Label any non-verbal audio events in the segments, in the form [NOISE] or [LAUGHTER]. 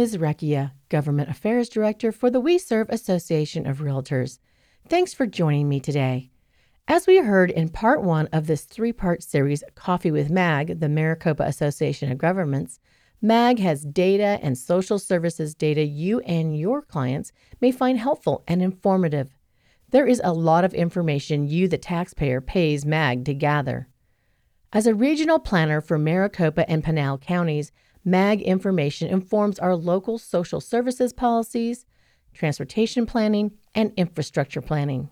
Liz Recchia, Government Affairs Director for the WeSERV Association of Realtors. Thanks for joining me today. As we heard in part one of this three part series, Coffee with MAG, the Maricopa Association of Governments, MAG has data and social services data you and your clients may find helpful and informative. There is a lot of information you, the taxpayer, pays MAG to gather. As a regional planner for Maricopa and Pinal counties, MAG information informs our local social services policies, transportation planning, and infrastructure planning.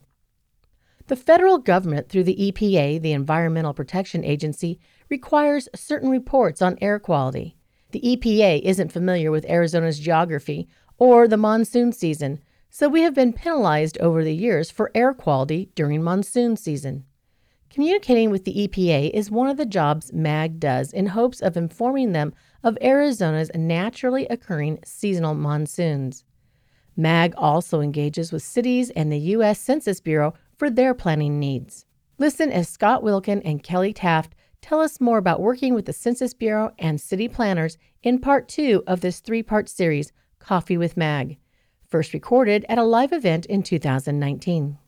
The federal government, through the EPA, the Environmental Protection Agency, requires certain reports on air quality. The EPA isn't familiar with Arizona's geography or the monsoon season, so we have been penalized over the years for air quality during monsoon season. Communicating with the EPA is one of the jobs MAG does in hopes of informing them of Arizona's naturally occurring seasonal monsoons. MAG also engages with cities and the U.S. Census Bureau for their planning needs. Listen as Scott Wilken and Kelly Taft tell us more about working with the Census Bureau and city planners in part two of this three part series, Coffee with MAG, first recorded at a live event in 2019.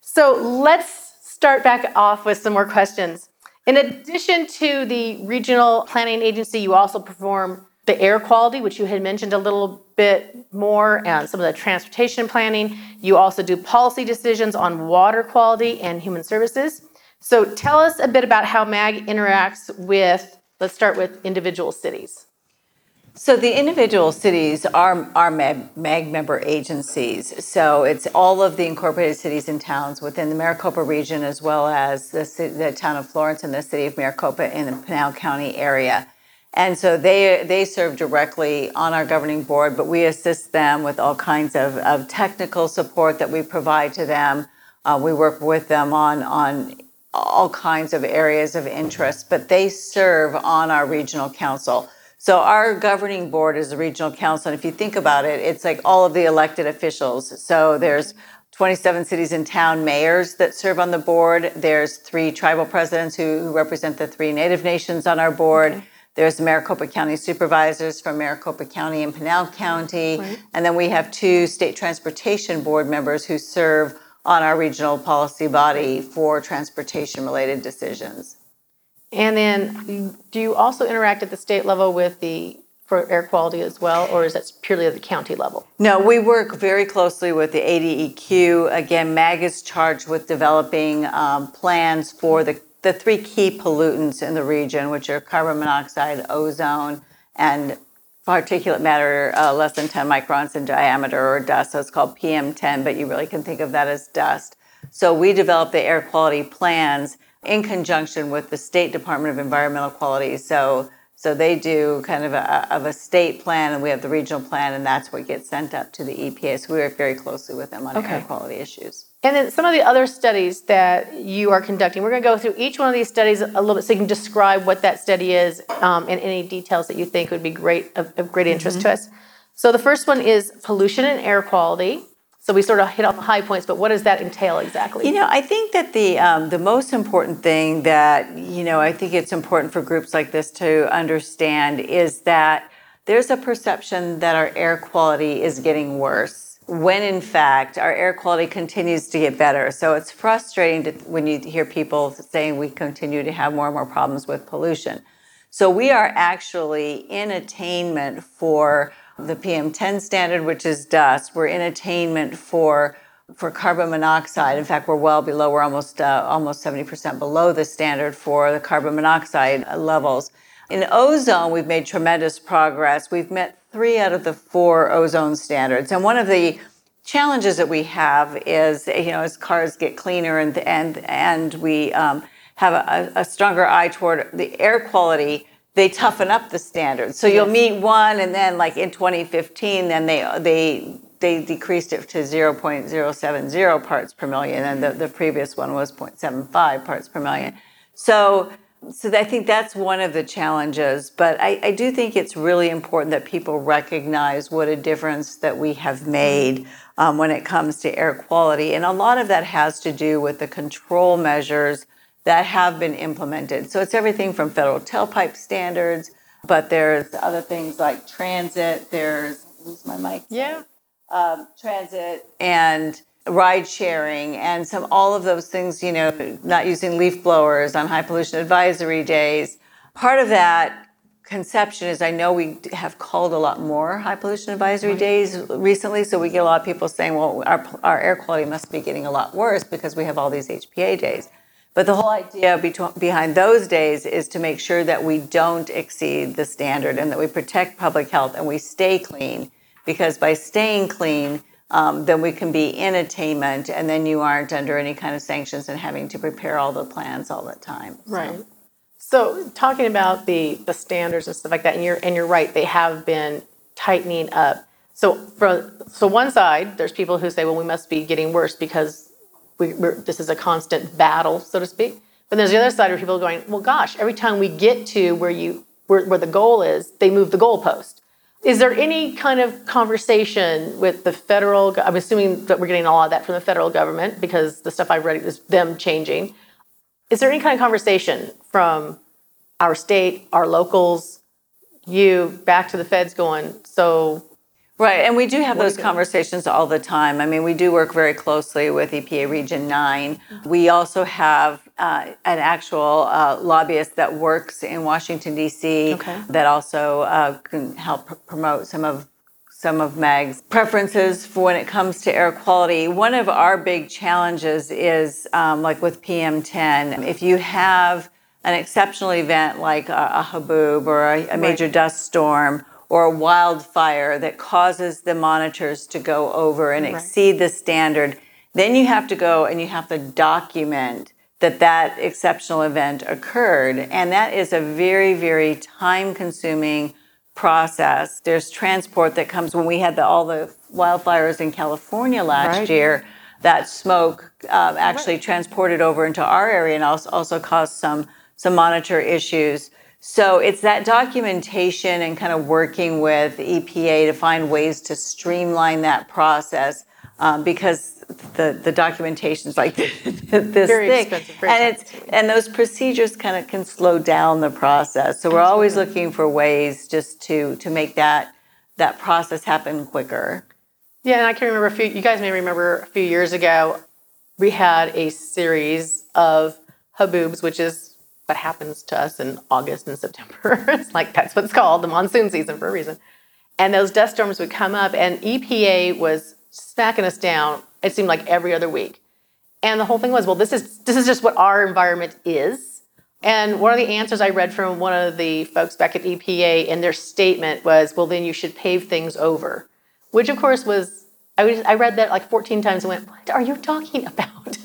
So let's start back off with some more questions. In addition to the regional planning agency, you also perform the air quality, which you had mentioned a little bit more, and some of the transportation planning. You also do policy decisions on water quality and human services. So tell us a bit about how MAG interacts with, let's start with individual cities. So the individual cities are, are MAG, MAG, member agencies. So it's all of the incorporated cities and towns within the Maricopa region, as well as the, the town of Florence and the city of Maricopa in the Pinal County area. And so they they serve directly on our governing board, but we assist them with all kinds of, of technical support that we provide to them. Uh, we work with them on on all kinds of areas of interest, but they serve on our regional council. So our governing board is a regional council, and if you think about it, it's like all of the elected officials. So there's 27 cities and town mayors that serve on the board. There's three tribal presidents who, who represent the three native nations on our board. Okay. There's Maricopa County supervisors from Maricopa County and Pinal County. Right. And then we have two state transportation board members who serve on our regional policy body for transportation related decisions. And then do you also interact at the state level with the for air quality as well, or is that purely at the county level? No, we work very closely with the ADEQ. Again, MAG is charged with developing um, plans for the, the three key pollutants in the region, which are carbon monoxide, ozone, and particulate matter uh, less than 10 microns in diameter or dust. So it's called PM10, but you really can think of that as dust. So we develop the air quality plans in conjunction with the State Department of Environmental Quality. So so they do kind of a, of a state plan, and we have the regional plan, and that's what gets sent up to the EPA. So we work very closely with them on okay. air quality issues. And then some of the other studies that you are conducting, we're going to go through each one of these studies a little bit so you can describe what that study is um, and any details that you think would be great of, of great interest mm-hmm. to us. So the first one is pollution and air quality. So we sort of hit on the high points, but what does that entail exactly? You know, I think that the um, the most important thing that you know I think it's important for groups like this to understand is that there's a perception that our air quality is getting worse when in fact our air quality continues to get better. So it's frustrating to, when you hear people saying we continue to have more and more problems with pollution. So we are actually in attainment for the PM10 standard, which is dust. We're in attainment for for carbon monoxide. In fact, we're well below. We're almost uh, almost 70% below the standard for the carbon monoxide levels. In ozone, we've made tremendous progress. We've met three out of the four ozone standards. And one of the challenges that we have is, you know, as cars get cleaner and and and we um, have a, a, stronger eye toward the air quality, they toughen up the standards. So you'll meet one, and then like in 2015, then they they they decreased it to 0.070 parts per million, and the, the previous one was 0.75 parts per million. So so I think that's one of the challenges, but I, I, do think it's really important that people recognize what a difference that we have made um, when it comes to air quality. And a lot of that has to do with the control measures that have been implemented. So it's everything from federal tailpipe standards but there's other things like transit. There's lose my mic. Yeah. Um, transit and ride sharing and some all of those things. You know, not using leaf blowers on high pollution advisory days. Part of that conception is I know we have called a lot more high pollution advisory days recently, so we get a lot of people saying, well, our, our air quality must be getting a lot worse because we have all these HPA days. But the whole idea behind those days is to make sure that we don't exceed the standard and that we protect public health and we stay clean. Because by staying clean, um, then we can be in attainment and then you aren't under any kind of sanctions and having to prepare all the plans all the time. So. Right. So talking about the the standards and stuff like that, and you're and you're right, they have been tightening up. So for so one side, there's people who say, well, we must be getting worse because we, this is a constant battle, so to speak. But there's the other side where people are going, well, gosh, every time we get to where you where, where the goal is, they move the goalpost. Is there any kind of conversation with the federal? I'm assuming that we're getting a lot of that from the federal government because the stuff I've read is them changing. Is there any kind of conversation from our state, our locals, you back to the feds going, so Right, and we do have those conversations all the time. I mean, we do work very closely with EPA Region 9. We also have uh, an actual uh, lobbyist that works in Washington, D.C., okay. that also uh, can help pr- promote some of some of MAG's preferences for when it comes to air quality. One of our big challenges is um, like with PM10, if you have an exceptional event like a, a haboob or a, a major right. dust storm, or a wildfire that causes the monitors to go over and right. exceed the standard, then you have to go and you have to document that that exceptional event occurred. And that is a very, very time consuming process. There's transport that comes when we had the, all the wildfires in California last right. year. That smoke um, actually right. transported over into our area and also, also caused some some monitor issues. So it's that documentation and kind of working with EPA to find ways to streamline that process um, because the the documentation's like [LAUGHS] this very thick, and it's and those procedures kind of can slow down the process. So we're Absolutely. always looking for ways just to to make that that process happen quicker. Yeah, and I can remember a few. You guys may remember a few years ago, we had a series of haboobs, which is what happens to us in August and September. [LAUGHS] it's like that's what's called, the monsoon season for a reason. And those dust storms would come up, and EPA was smacking us down. It seemed like every other week. And the whole thing was, well, this is this is just what our environment is. And one of the answers I read from one of the folks back at EPA in their statement was, well, then you should pave things over, which of course was I, was, I read that like 14 times and went, what are you talking [LAUGHS] about?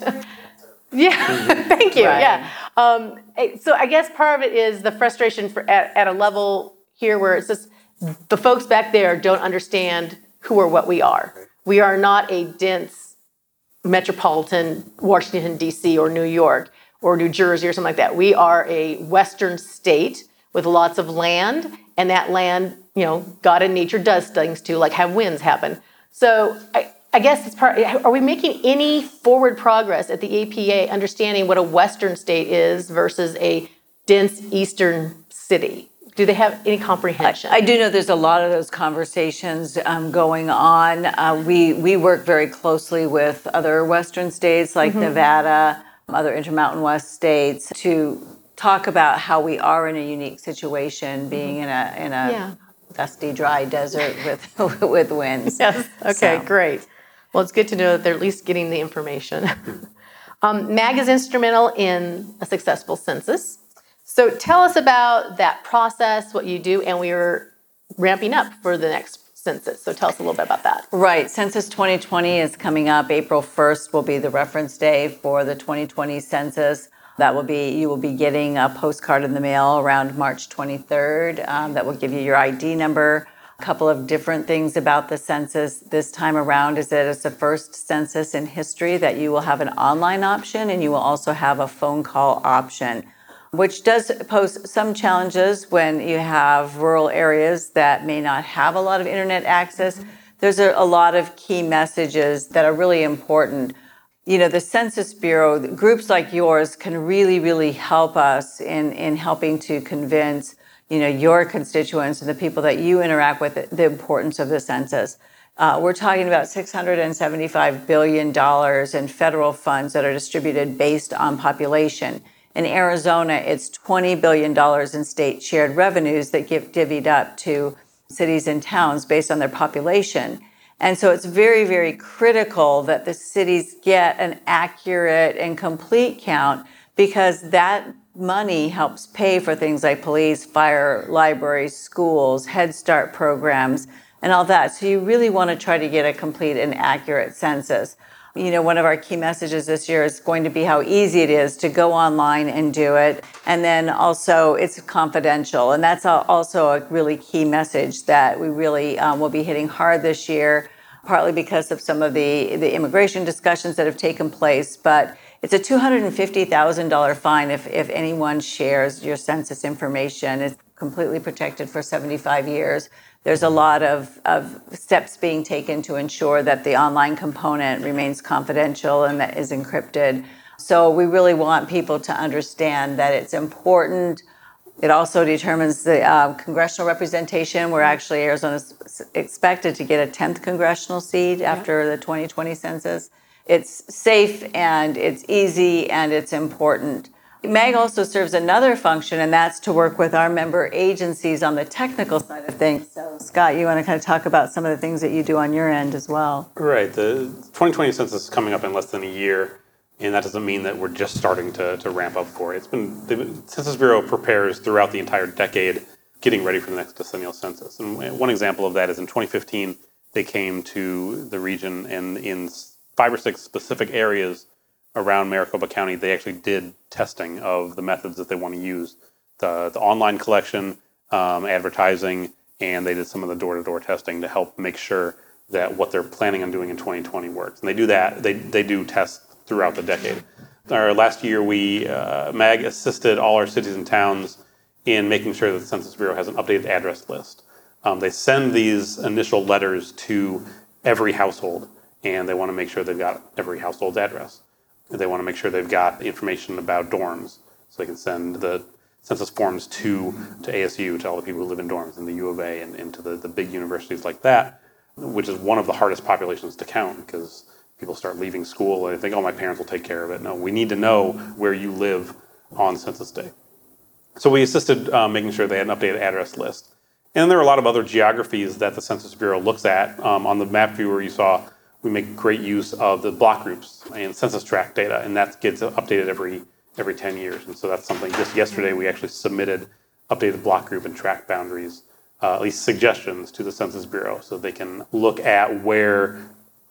Yeah, [LAUGHS] thank you. Right. Yeah. Um, so I guess part of it is the frustration for, at, at a level here where it's just the folks back there don't understand who or what we are. We are not a dense metropolitan Washington, D.C. or New York or New Jersey or something like that. We are a Western state with lots of land, and that land, you know, God and nature does things to, like have winds happen. So I, I guess it's part. Are we making any forward progress at the EPA understanding what a Western state is versus a dense Eastern city? Do they have any comprehension? I, I do know there's a lot of those conversations um, going on. Uh, we we work very closely with other Western states like mm-hmm. Nevada, other Intermountain West states to talk about how we are in a unique situation, being mm-hmm. in a in a yeah. dusty, dry desert with [LAUGHS] with winds. Yes. Okay. So. Great. Well, it's good to know that they're at least getting the information. [LAUGHS] um, MAG is instrumental in a successful census. So tell us about that process, what you do, and we are ramping up for the next census. So tell us a little bit about that. Right. Census 2020 is coming up. April 1st will be the reference day for the 2020 census. That will be, you will be getting a postcard in the mail around March 23rd um, that will give you your ID number. A couple of different things about the census this time around is that it's the first census in history that you will have an online option and you will also have a phone call option, which does pose some challenges when you have rural areas that may not have a lot of internet access. There's a, a lot of key messages that are really important you know the census bureau groups like yours can really really help us in in helping to convince you know your constituents and the people that you interact with the importance of the census. Uh, we're talking about $675 billion in federal funds that are distributed based on population. In Arizona, it's $20 billion in state shared revenues that get divvied up to cities and towns based on their population. And so it's very, very critical that the cities get an accurate and complete count because that money helps pay for things like police, fire, libraries, schools, Head Start programs, and all that. So you really want to try to get a complete and accurate census. You know, one of our key messages this year is going to be how easy it is to go online and do it. And then also, it's confidential. And that's also a really key message that we really um, will be hitting hard this year, partly because of some of the, the immigration discussions that have taken place. But it's a $250,000 fine if, if anyone shares your census information. It's completely protected for 75 years. There's a lot of, of steps being taken to ensure that the online component remains confidential and that is encrypted. So we really want people to understand that it's important. It also determines the uh, congressional representation. We're actually Arizona's expected to get a 10th congressional seat after the 2020 census. It's safe and it's easy and it's important. MAG also serves another function, and that's to work with our member agencies on the technical side of things. So, Scott, you want to kind of talk about some of the things that you do on your end as well? Right. The 2020 census is coming up in less than a year, and that doesn't mean that we're just starting to, to ramp up for it. It's been the Census Bureau prepares throughout the entire decade, getting ready for the next decennial census. And one example of that is in 2015, they came to the region and in five or six specific areas around Maricopa County, they actually did testing of the methods that they want to use the, the online collection, um, advertising, and they did some of the door to door testing to help make sure that what they're planning on doing in 2020 works. And they do that, they, they do tests throughout the decade. Our last year, we, uh, MAG assisted all our cities and towns in making sure that the Census Bureau has an updated address list. Um, they send these initial letters to every household and they want to make sure they've got every household's address. They want to make sure they've got information about dorms, so they can send the census forms to, to ASU, to all the people who live in dorms, in the U of A, and, and to the, the big universities like that, which is one of the hardest populations to count because people start leaving school and they think, oh, my parents will take care of it. No, we need to know where you live on census day. So we assisted um, making sure they had an updated address list. And there are a lot of other geographies that the Census Bureau looks at. Um, on the map viewer, you saw we make great use of the block groups and census tract data, and that gets updated every every 10 years. And so that's something. Just yesterday, we actually submitted updated block group and tract boundaries, uh, at least suggestions, to the Census Bureau, so they can look at where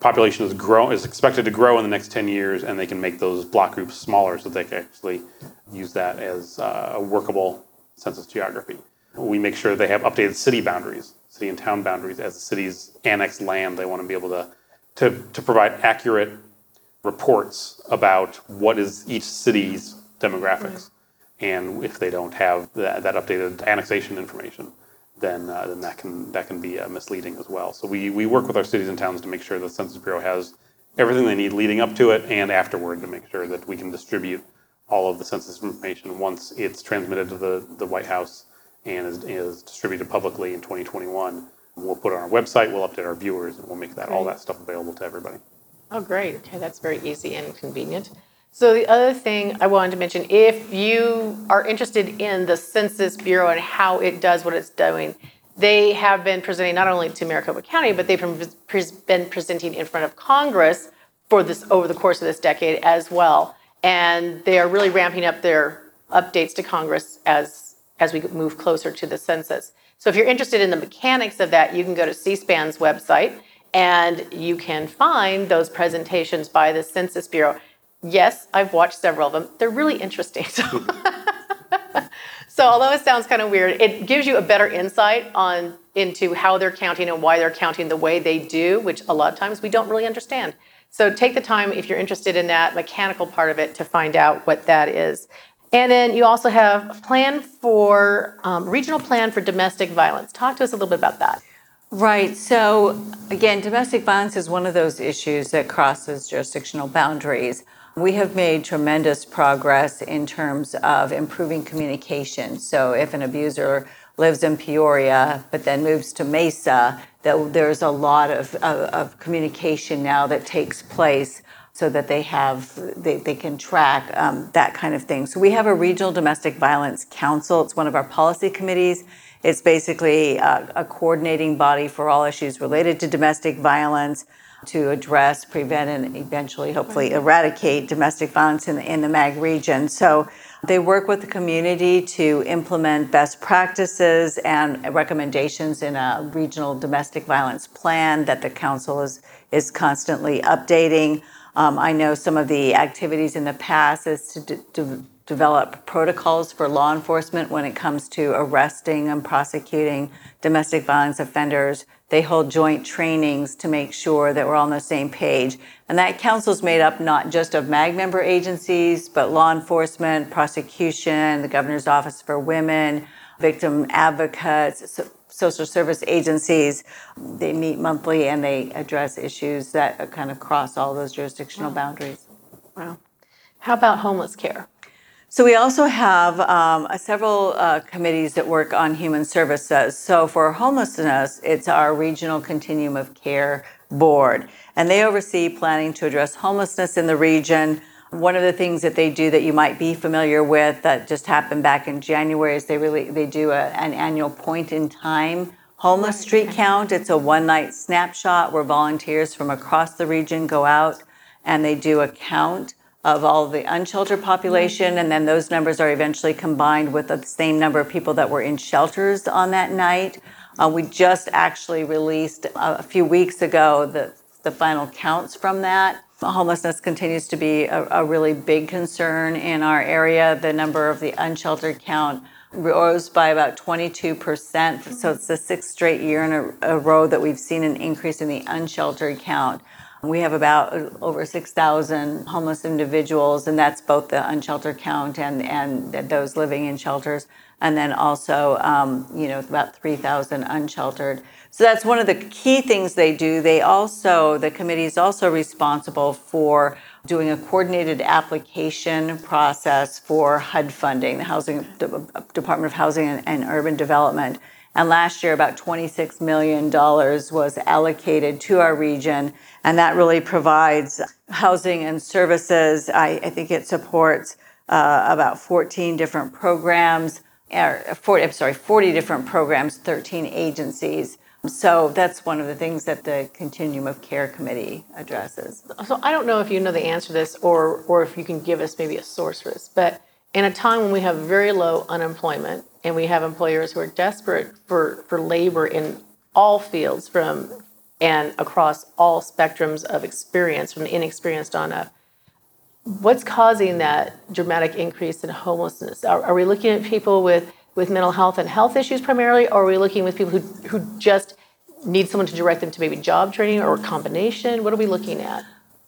population is grow is expected to grow in the next 10 years, and they can make those block groups smaller, so they can actually use that as uh, a workable census geography. We make sure they have updated city boundaries, city and town boundaries, as the cities annex land. They want to be able to to, to provide accurate reports about what is each city's demographics. And if they don't have that, that updated annexation information, then, uh, then that can, that can be uh, misleading as well. So we, we work with our cities and towns to make sure the Census Bureau has everything they need leading up to it and afterward to make sure that we can distribute all of the census information once it's transmitted to the, the White House and is, is distributed publicly in 2021 We'll put it on our website, we'll update our viewers, and we'll make that, all that stuff available to everybody. Oh, great. Okay, that's very easy and convenient. So the other thing I wanted to mention, if you are interested in the Census Bureau and how it does what it's doing, they have been presenting not only to Maricopa County, but they've been presenting in front of Congress for this over the course of this decade as well. And they are really ramping up their updates to Congress as as we move closer to the census. So if you're interested in the mechanics of that, you can go to C-SPAN's website and you can find those presentations by the Census Bureau. Yes, I've watched several of them. They're really interesting. So, [LAUGHS] so although it sounds kind of weird, it gives you a better insight on into how they're counting and why they're counting the way they do, which a lot of times we don't really understand. So take the time if you're interested in that mechanical part of it to find out what that is. And then you also have a plan for um, regional plan for domestic violence. Talk to us a little bit about that. Right. So again, domestic violence is one of those issues that crosses jurisdictional boundaries. We have made tremendous progress in terms of improving communication. So if an abuser lives in Peoria but then moves to Mesa, that there's a lot of, of, of communication now that takes place so that they have they, they can track um, that kind of thing. So we have a regional domestic violence council. It's one of our policy committees. It's basically a, a coordinating body for all issues related to domestic violence to address prevent and eventually hopefully eradicate domestic violence in the, in the MAG region. So they work with the community to implement best practices and recommendations in a regional domestic violence plan that the council is, is constantly updating. Um, I know some of the activities in the past is to d- d- develop protocols for law enforcement when it comes to arresting and prosecuting domestic violence offenders. They hold joint trainings to make sure that we're all on the same page. And that council is made up not just of MAG member agencies, but law enforcement, prosecution, the Governor's Office for Women, victim advocates, so social service agencies. They meet monthly and they address issues that kind of cross all those jurisdictional boundaries. Wow. How about homeless care? So we also have um, several uh, committees that work on human services. So for homelessness, it's our regional continuum of care board, and they oversee planning to address homelessness in the region. One of the things that they do that you might be familiar with that just happened back in January is they really they do a, an annual point in time homeless street count. It's a one night snapshot where volunteers from across the region go out and they do a count of all the unsheltered population, and then those numbers are eventually combined with the same number of people that were in shelters on that night. Uh, we just actually released a, a few weeks ago the, the final counts from that. Homelessness continues to be a, a really big concern in our area. The number of the unsheltered count rose by about 22%. So it's the sixth straight year in a, a row that we've seen an increase in the unsheltered count. We have about over 6,000 homeless individuals, and that's both the unsheltered count and, and those living in shelters, and then also, um, you know, about 3,000 unsheltered. So that's one of the key things they do. They also, the committee is also responsible for doing a coordinated application process for HUD funding, the Housing Department of Housing and, and Urban Development. And last year, about $26 million was allocated to our region. And that really provides housing and services. I, I think it supports uh, about 14 different programs, or 40, I'm sorry, 40 different programs, 13 agencies. So that's one of the things that the Continuum of Care Committee addresses. So I don't know if you know the answer to this or, or if you can give us maybe a source for this, but in a time when we have very low unemployment and we have employers who are desperate for, for labor in all fields from and across all spectrums of experience from inexperienced on up what's causing that dramatic increase in homelessness are, are we looking at people with with mental health and health issues primarily or are we looking with people who, who just need someone to direct them to maybe job training or a combination what are we looking at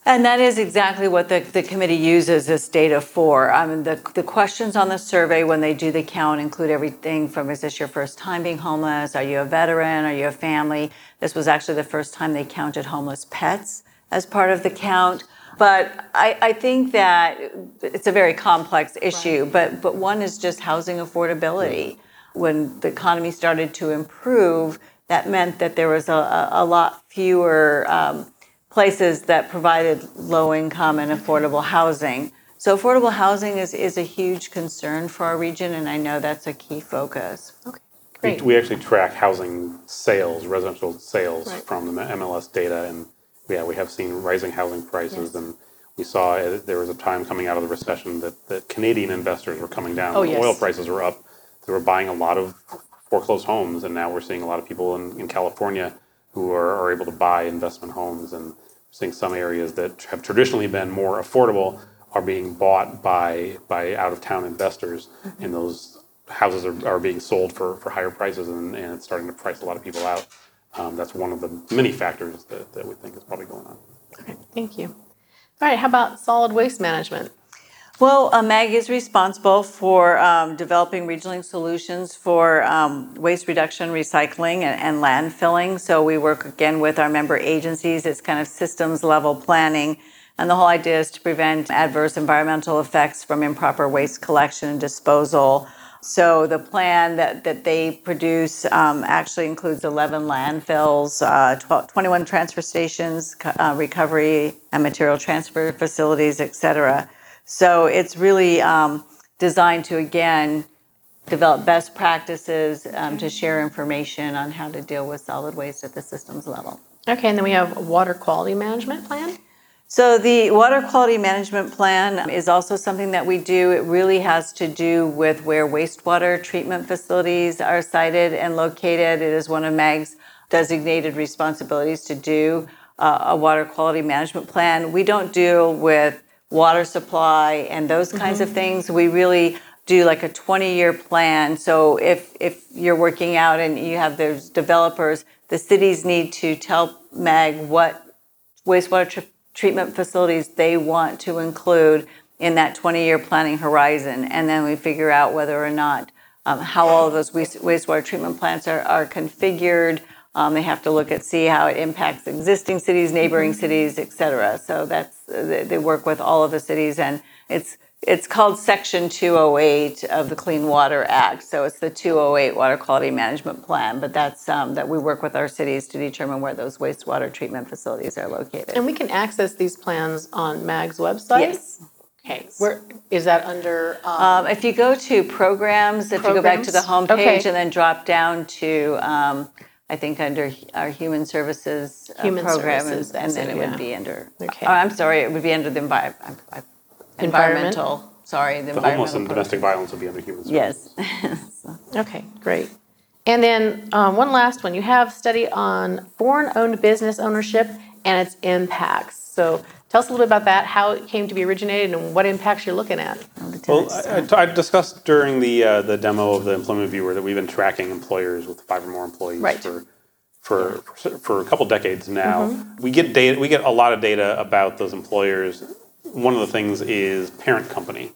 and that is exactly what the, the committee uses this data for. I mean, the, the questions on the survey when they do the count include everything from is this your first time being homeless? Are you a veteran? Are you a family? This was actually the first time they counted homeless pets as part of the count. But I, I think that it's a very complex issue, right. but, but one is just housing affordability. When the economy started to improve, that meant that there was a, a lot fewer. Um, places that provided low income and affordable housing. So affordable housing is, is a huge concern for our region, and I know that's a key focus. Okay, great. We, we actually track housing sales, residential sales right. from the MLS data, and yeah, we have seen rising housing prices, yes. and we saw uh, there was a time coming out of the recession that, that Canadian investors were coming down. Oh, yes. Oil prices were up. They were buying a lot of foreclosed homes, and now we're seeing a lot of people in, in California who are, are able to buy investment homes and seeing some areas that have traditionally been more affordable are being bought by by out of town investors, mm-hmm. and those houses are, are being sold for, for higher prices, and, and it's starting to price a lot of people out. Um, that's one of the many factors that, that we think is probably going on. Okay, thank you. All right, how about solid waste management? Well, uh, MAG is responsible for um, developing regional solutions for um, waste reduction, recycling, and, and, landfilling. So we work again with our member agencies. It's kind of systems level planning. And the whole idea is to prevent adverse environmental effects from improper waste collection and disposal. So the plan that, that they produce um, actually includes 11 landfills, uh, 12, 21 transfer stations, uh, recovery and material transfer facilities, et cetera. So it's really um, designed to, again, develop best practices um, to share information on how to deal with solid waste at the systems level. Okay, and then we have water quality management plan. So the water quality management plan is also something that we do. It really has to do with where wastewater treatment facilities are sited and located. It is one of MAG's designated responsibilities to do uh, a water quality management plan. We don't deal with water supply and those kinds mm-hmm. of things. We really do like a 20 year plan. So if if you're working out and you have those developers, the cities need to tell MAG what wastewater tr- treatment facilities they want to include in that 20 year planning horizon. And then we figure out whether or not um, how all of those wastewater treatment plants are, are configured. Um, they have to look at see how it impacts existing cities, neighboring mm-hmm. cities, et cetera. So that's they work with all of the cities, and it's it's called Section 208 of the Clean Water Act. So it's the 208 Water Quality Management Plan, but that's um, that we work with our cities to determine where those wastewater treatment facilities are located. And we can access these plans on MAG's website? Yes. Okay, where is that under? Um, um, if you go to programs, if programs? you go back to the homepage okay. and then drop down to, um, I think under our human services uh, human program, services, and, and then it, it yeah. would be under. Okay. Oh, I'm sorry, it would be under the environment environmental, sorry, the The homeless and domestic violence will be under human services. Yes. [LAUGHS] Okay, great. And then um, one last one. You have study on foreign-owned business ownership and its impacts. So tell us a little bit about that, how it came to be originated, and what impacts you're looking at. Well, I- I discussed during the, uh, the demo of the employment viewer that we've been tracking employers with five or more employees Right. for, for, for a couple decades now. We get data, we get a lot of data about those employers one of the things is parent company.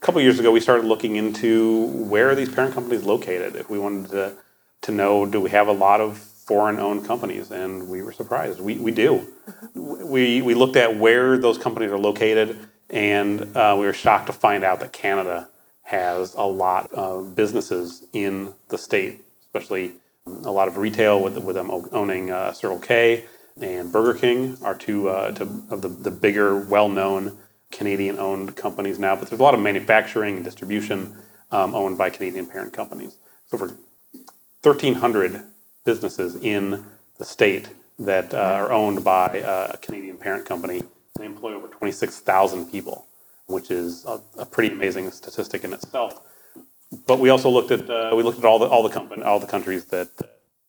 A couple years ago, we started looking into where are these parent companies located. If we wanted to, to know, do we have a lot of foreign-owned companies? And we were surprised. We, we do. We, we looked at where those companies are located, and uh, we were shocked to find out that Canada has a lot of businesses in the state, especially a lot of retail with, with them owning uh, Circle K and Burger King are two, uh, of the, the bigger, well-known Canadian-owned companies now. But there's a lot of manufacturing and distribution um, owned by Canadian parent companies. So over 1,300 businesses in the state that uh, are owned by uh, a Canadian parent company. They employ over 26,000 people, which is a, a, pretty amazing statistic in itself. But we also looked at uh, we looked at all the all the company all the countries that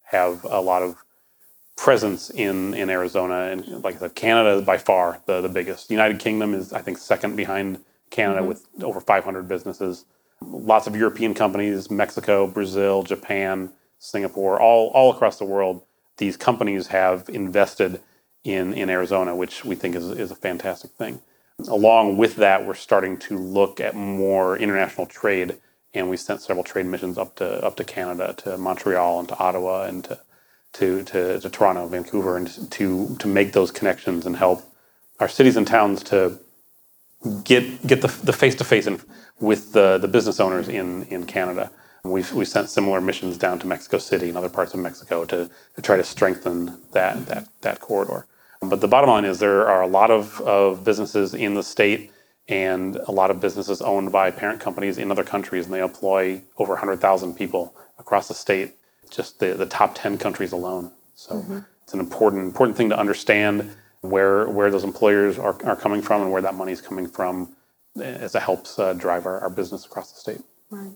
have a lot of presence in, in Arizona. And like I said, Canada is by far the, the biggest. United Kingdom is, I think, second behind Canada mm-hmm. with over 500 businesses. Lots of European companies, Mexico, Brazil, Japan, Singapore, all, all across the world. These companies have invested in, in Arizona, which we think is, is a fantastic thing. Along with that, we're starting to look at more international trade, and we sent several trade missions up to up to Canada, to Montreal, and to Ottawa, and to to, to, to Toronto, Vancouver, and to, to make those connections and help our cities and towns to get, get the, the face-to-face with the, the business owners in, in Canada. We've, we sent similar missions down to Mexico City and other parts of Mexico to, to try to strengthen that, that, that corridor. But the bottom line is there are a lot of, of businesses in the state and a lot of businesses owned by parent companies in other countries, and they employ over 100,000 people across the state just the, the top 10 countries alone. So mm-hmm. it's an important important thing to understand where where those employers are, are coming from and where that money is coming from as it helps uh, drive our, our business across the state. Right.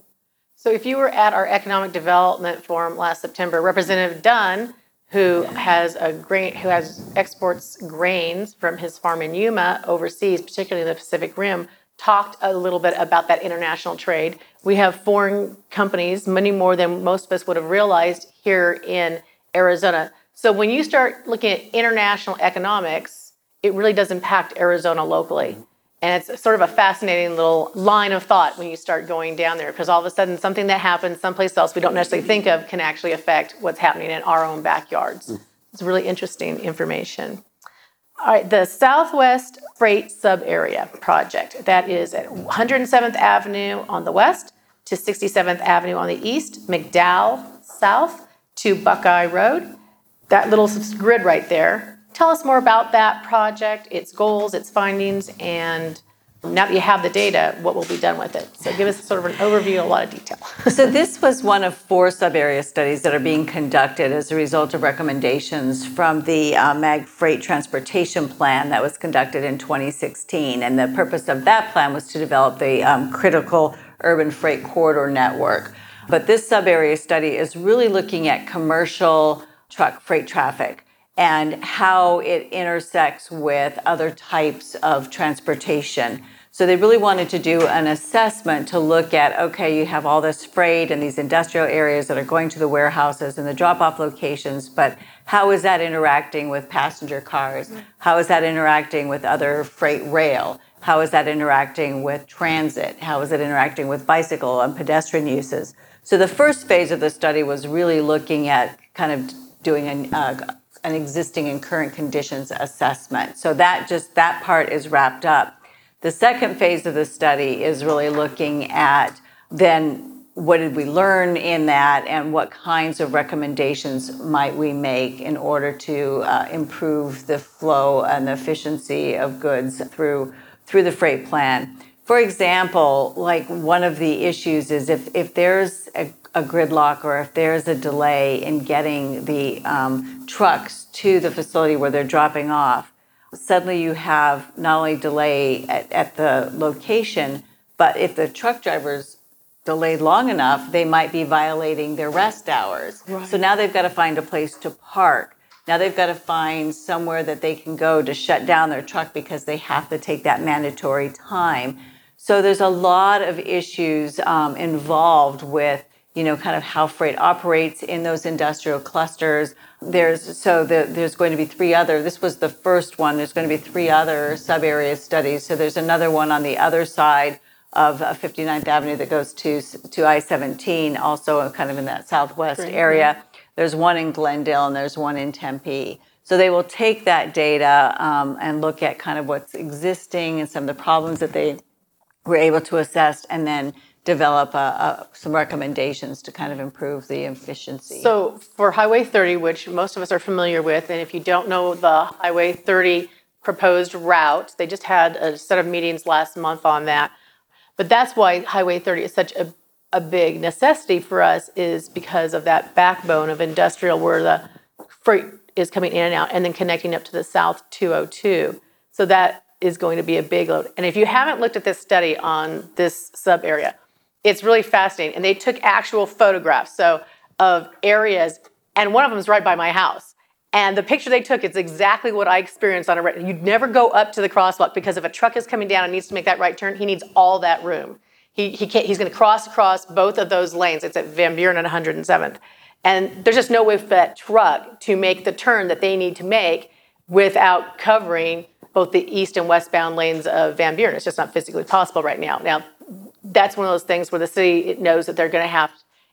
So if you were at our economic development forum last September, Representative Dunn, who has a grain who has exports grains from his farm in Yuma overseas, particularly in the Pacific Rim, talked a little bit about that international trade. We have foreign companies, many more than most of us would have realized here in Arizona. So when you start looking at international economics, it really does impact Arizona locally. Mm-hmm. And it's sort of a fascinating little line of thought when you start going down there because all of a sudden something that happens someplace else we don't necessarily think of can actually affect what's happening in our own backyards. Mm. It's really interesting information. All right, the Southwest Freight Sub Area project. That is at 107th Avenue on the west, to 67th Avenue on the east, McDowell south to Buckeye Road. That little grid right there. Tell us more about that project, its goals, its findings, and now that you have the data, what will be done with it? So give us sort of an overview, a lot of detail. so this was one of four sub-area studies that are being conducted as a result of recommendations from the uh, MAG Freight Transportation Plan that was conducted in 2016. And the purpose of that plan was to develop the um, critical urban freight corridor network. But this sub-area study is really looking at commercial truck freight traffic and how it intersects with other types of transportation. So they really wanted to do an assessment to look at okay, you have all this freight and these industrial areas that are going to the warehouses and the drop off locations, but how is that interacting with passenger cars? How is that interacting with other freight rail? How is that interacting with transit? How is it interacting with bicycle and pedestrian uses? So the first phase of the study was really looking at kind of doing an, uh, an existing and current conditions assessment. So that just that part is wrapped up. The second phase of the study is really looking at then what did we learn in that and what kinds of recommendations might we make in order to uh, improve the flow and the efficiency of goods through through the freight plan. For example, like one of the issues is if, if there's a, a gridlock or if there's a delay in getting the um, trucks to the facility where they're dropping off, suddenly you have not only delay at, at the location, but if the truck drivers delayed long enough, they might be violating their rest hours. Right. So now they've got to find a place to park. Now they've got to find somewhere that they can go to shut down their truck because they have to take that mandatory time. So there's a lot of issues um, involved with you know, kind of how freight operates in those industrial clusters. There's so the, there's going to be three other. This was the first one. There's going to be three other sub area studies. So there's another one on the other side of 59th uh, Avenue that goes to to I-17, also kind of in that southwest Great. area. There's one in Glendale and there's one in Tempe. So they will take that data um, and look at kind of what's existing and some of the problems that they were able to assess, and then develop some recommendations to kind of improve the efficiency. So for Highway 30, which most of us are familiar with, and if you don't know the Highway 30 proposed route, they just had a set of meetings last month on that. But that's why Highway 30 is such a, a big necessity for us is because of that backbone of industrial where the freight is coming in and out and then connecting up to the South 202. So that is going to be a big load. And if you haven't looked at this study on this sub area, it's really fascinating. And they took actual photographs so of areas, and one of them is right by my house. And the picture they took is exactly what I experienced on a. You'd never go up to the crosswalk because if a truck is coming down and needs to make that right turn, he needs all that room. He, he can't, he's going to cross across both of those lanes. It's at Van Buren and 107th. And there's just no way for that truck to make the turn that they need to make without covering both the east and westbound lanes of Van Buren. It's just not physically possible right now. Now, that's one of those things where the city knows that they're going to have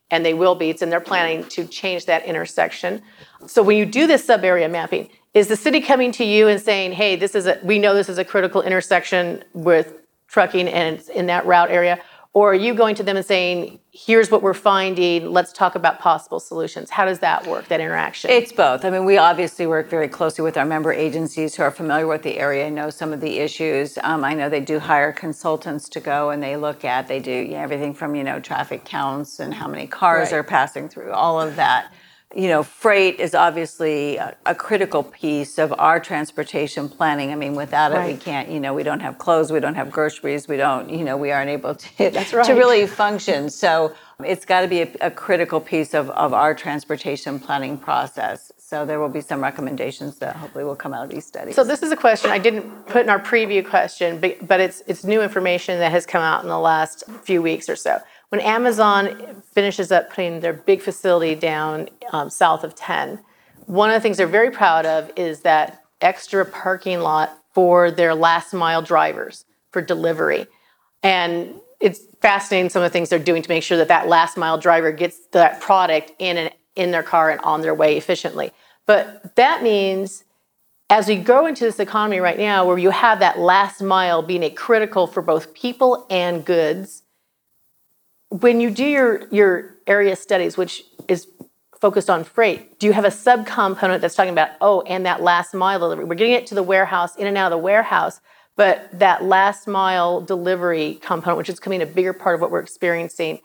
and they will be. It's in their planning to change that intersection. So when you do this sub area mapping is the city coming to you and saying hey this is a we know this is a critical intersection with trucking and it's in that route area or are you going to them and saying, here's what we're finding, let's talk about possible solutions? How does that work, that interaction? It's both. I mean, we obviously work very closely with our member agencies who are familiar with the area, know some of the issues. Um, I know they do hire consultants to go and they look at, they do you know, everything from, you know, traffic counts and how many cars right. are passing through, all of that you know, freight is obviously a, a, critical piece of our transportation planning. I mean, without right. it, we can't, you know, we don't have clothes, we don't have groceries, we don't, you know, we aren't able to, [LAUGHS] That's right. to really function. So it's got to be a, a, critical piece of, of our transportation planning process. So there will be some recommendations that hopefully will come out of these studies. So this is a question I didn't put in our preview question, but, but it's, it's new information that has come out in the last few weeks or so when Amazon finishes up putting their big facility down um, south of 10, one of the things they're very proud of is that extra parking lot for their last mile drivers for delivery. And it's fascinating some of the things they're doing to make sure that that last mile driver gets that product in and in their car and on their way efficiently. But that means as we go into this economy right now where you have that last mile being a critical for both people and goods, when you do your your area studies, which is focused on freight, do you have a subcomponent that's talking about oh, and that last mile delivery? We're getting it to the warehouse, in and out of the warehouse, but that last mile delivery component, which is becoming a bigger part of what we're experiencing,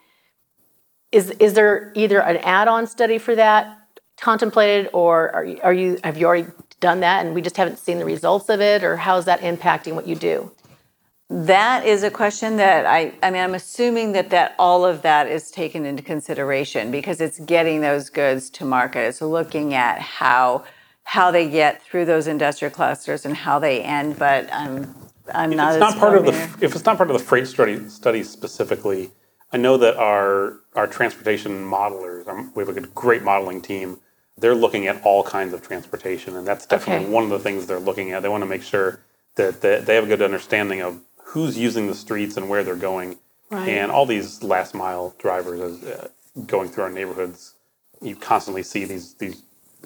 is is there either an add-on study for that contemplated, or are you, are you have you already done that and we just haven't seen the results of it, or how is that impacting what you do? That is a question that I, I mean, I'm assuming that, that all of that is taken into consideration because it's getting those goods to market. It's looking at how how they get through those industrial clusters and how they end. But I'm I'm If not. it's not part of the, if it's not part of the freight study, study specifically, I know that our, our transportation modelers, um, we have a good- great modeling team. They're looking at all kinds of transportation, and that's definitely Okay. one of the things they're looking at. They want to make sure that, they have a good understanding of who's using the streets and where they're going. Right. And all these last mile drivers as, uh, going through our neighborhoods, you constantly see these, these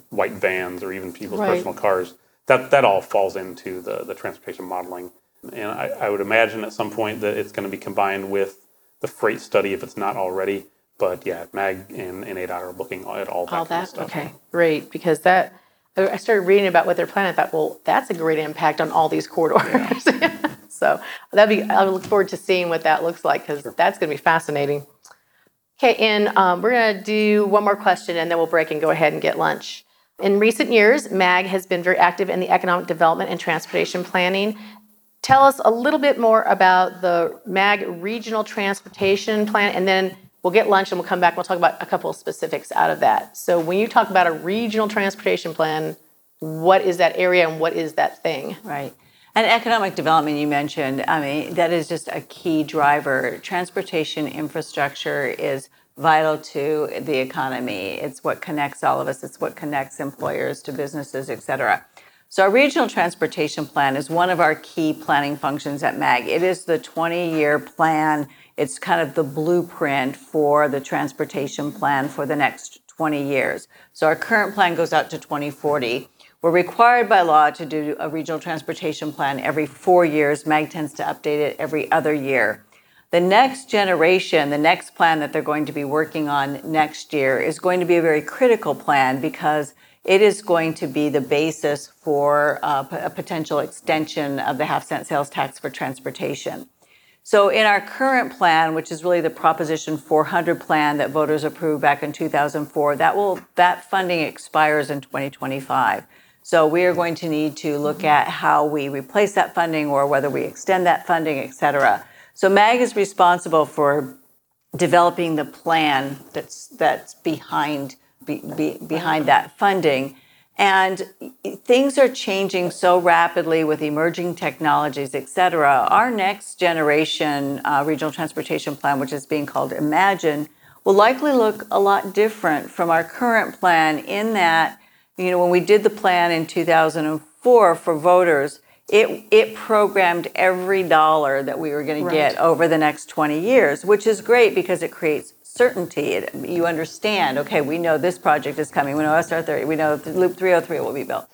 white vans or even people's Right. personal cars. That, that all falls into the, the transportation modeling. And I, I would imagine at some point that it's going to be combined with the freight study if it's not already. But yeah, MAG and, and ADOT are looking at all that All kind of that? stuff. Okay, great, because that, I started reading about what they're planning, I thought, well, that's a great impact on all these corridors. [LAUGHS] So that'd be, I look forward to seeing what that looks like, because that's gonna be fascinating. Okay, and um, we're gonna do one more question, and then we'll break and go ahead and get lunch. In recent years, MAG has been very active in the economic development and transportation planning. Tell us a little bit more about the MAG Regional Transportation Plan, and then we'll get lunch and we'll come back. We'll talk about a couple of specifics out of that. So, when you talk about a regional transportation plan, what is that area and what is that thing? Right. And economic development, you mentioned, I mean, that is just a key driver. Transportation infrastructure is vital to the economy. It's what connects all of us, it's what connects employers to businesses, et cetera. So, our regional transportation plan is one of our key planning functions at MAG. It is the 20 year plan, it's kind of the blueprint for the transportation plan for the next 20 years. So, our current plan goes out to 2040. We're required by law to do a regional transportation plan every four years. MAG tends to update it every other year. The next generation, the next plan that they're going to be working on next year is going to be a very critical plan because it is going to be the basis for uh, p- a potential extension of the half cent sales tax for transportation. So, in our current plan, which is really the Proposition 400 plan that voters approved back in 2004, that will that funding expires in 2025. So, we are going to need to look at how we replace that funding or whether we extend that funding, et cetera. So, MAG is responsible for developing the plan that's that's behind be, be, behind that funding and things are changing so rapidly with emerging technologies et cetera. Our next generation uh, regional transportation plan which is being called imagine will likely look a lot different from our current plan in that you know when we did the plan in 2004 for voters it, it programmed every dollar that we were going to get over the next 20 years, which is great because it creates certainty. It, you understand, okay, we know this project is coming. We know SR30, we know Loop 303 will be built.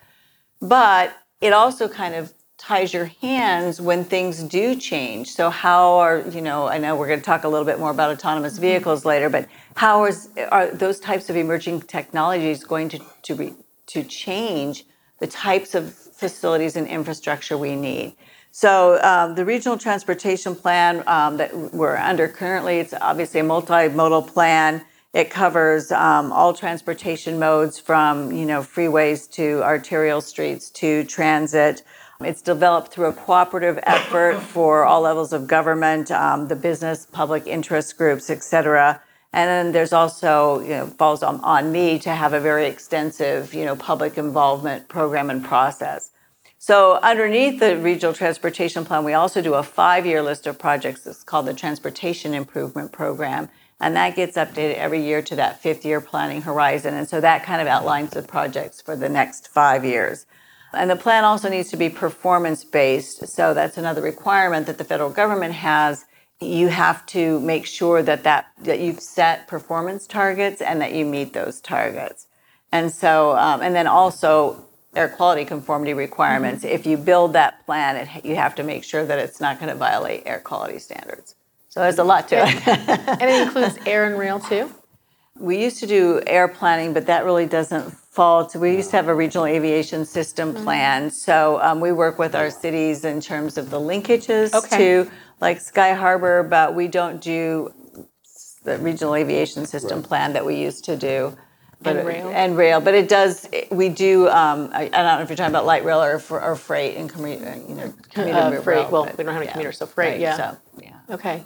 But it also kind of ties your hands when things do change. So how are, you know, I know we're going to talk a little bit more about autonomous mm-hmm. vehicles later, but how is are those types of emerging technologies going to to be, to change the types of facilities and infrastructure we need? So um, the regional transportation plan um, that we're under currently, it's obviously a multimodal plan. It covers um, all transportation modes from you know freeways to arterial streets to transit. It's developed through a cooperative effort for all levels of government, um, the business, public interest groups, et cetera. And then there's also, you know, falls on, on me to have a very extensive, you know, public involvement program and process. So underneath the regional transportation plan, we also do a five-year list of projects. It's called the Transportation Improvement Program. And that gets updated every year to that fifth year planning horizon. And so that kind of outlines the projects for the next five years. And the plan also needs to be performance based. So that's another requirement that the federal government has. You have to make sure that, that, that you've set performance targets and that you meet those targets. And so, um, and then also air quality conformity requirements. If you build that plan, it, you have to make sure that it's not going to violate air quality standards. So there's a lot to it. and it includes air and rail too? We used to do air planning, but that really doesn't fall to. We used to have a regional aviation system Mm-hmm. plan. So um, we work with our cities in terms of the linkages Okay. to like Sky Harbor, but we don't do the regional aviation system plan that we used to do. But And rail? and rail, but it does. We do. Um, I, I don't know if you're talking about light rail or, for, or freight and commuter. You know, commuter Uh, rail, freight. Well, but we don't have any yeah, commuter, so freight, yeah. So yeah. Okay.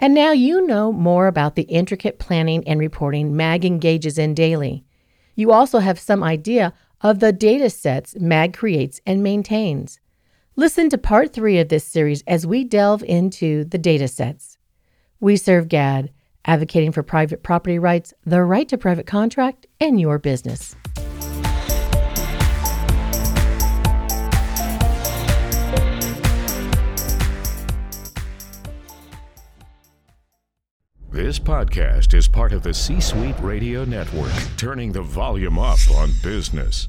And now you know more about the intricate planning and reporting MAG engages in daily. You also have some idea of the data sets MAG creates and maintains. Listen to part three of this series as we delve into the data sets. WeSERV GAD, advocating for private property rights, the right to private contract, and your business. This podcast is part of the C Suite Radio Network, turning the volume up on business.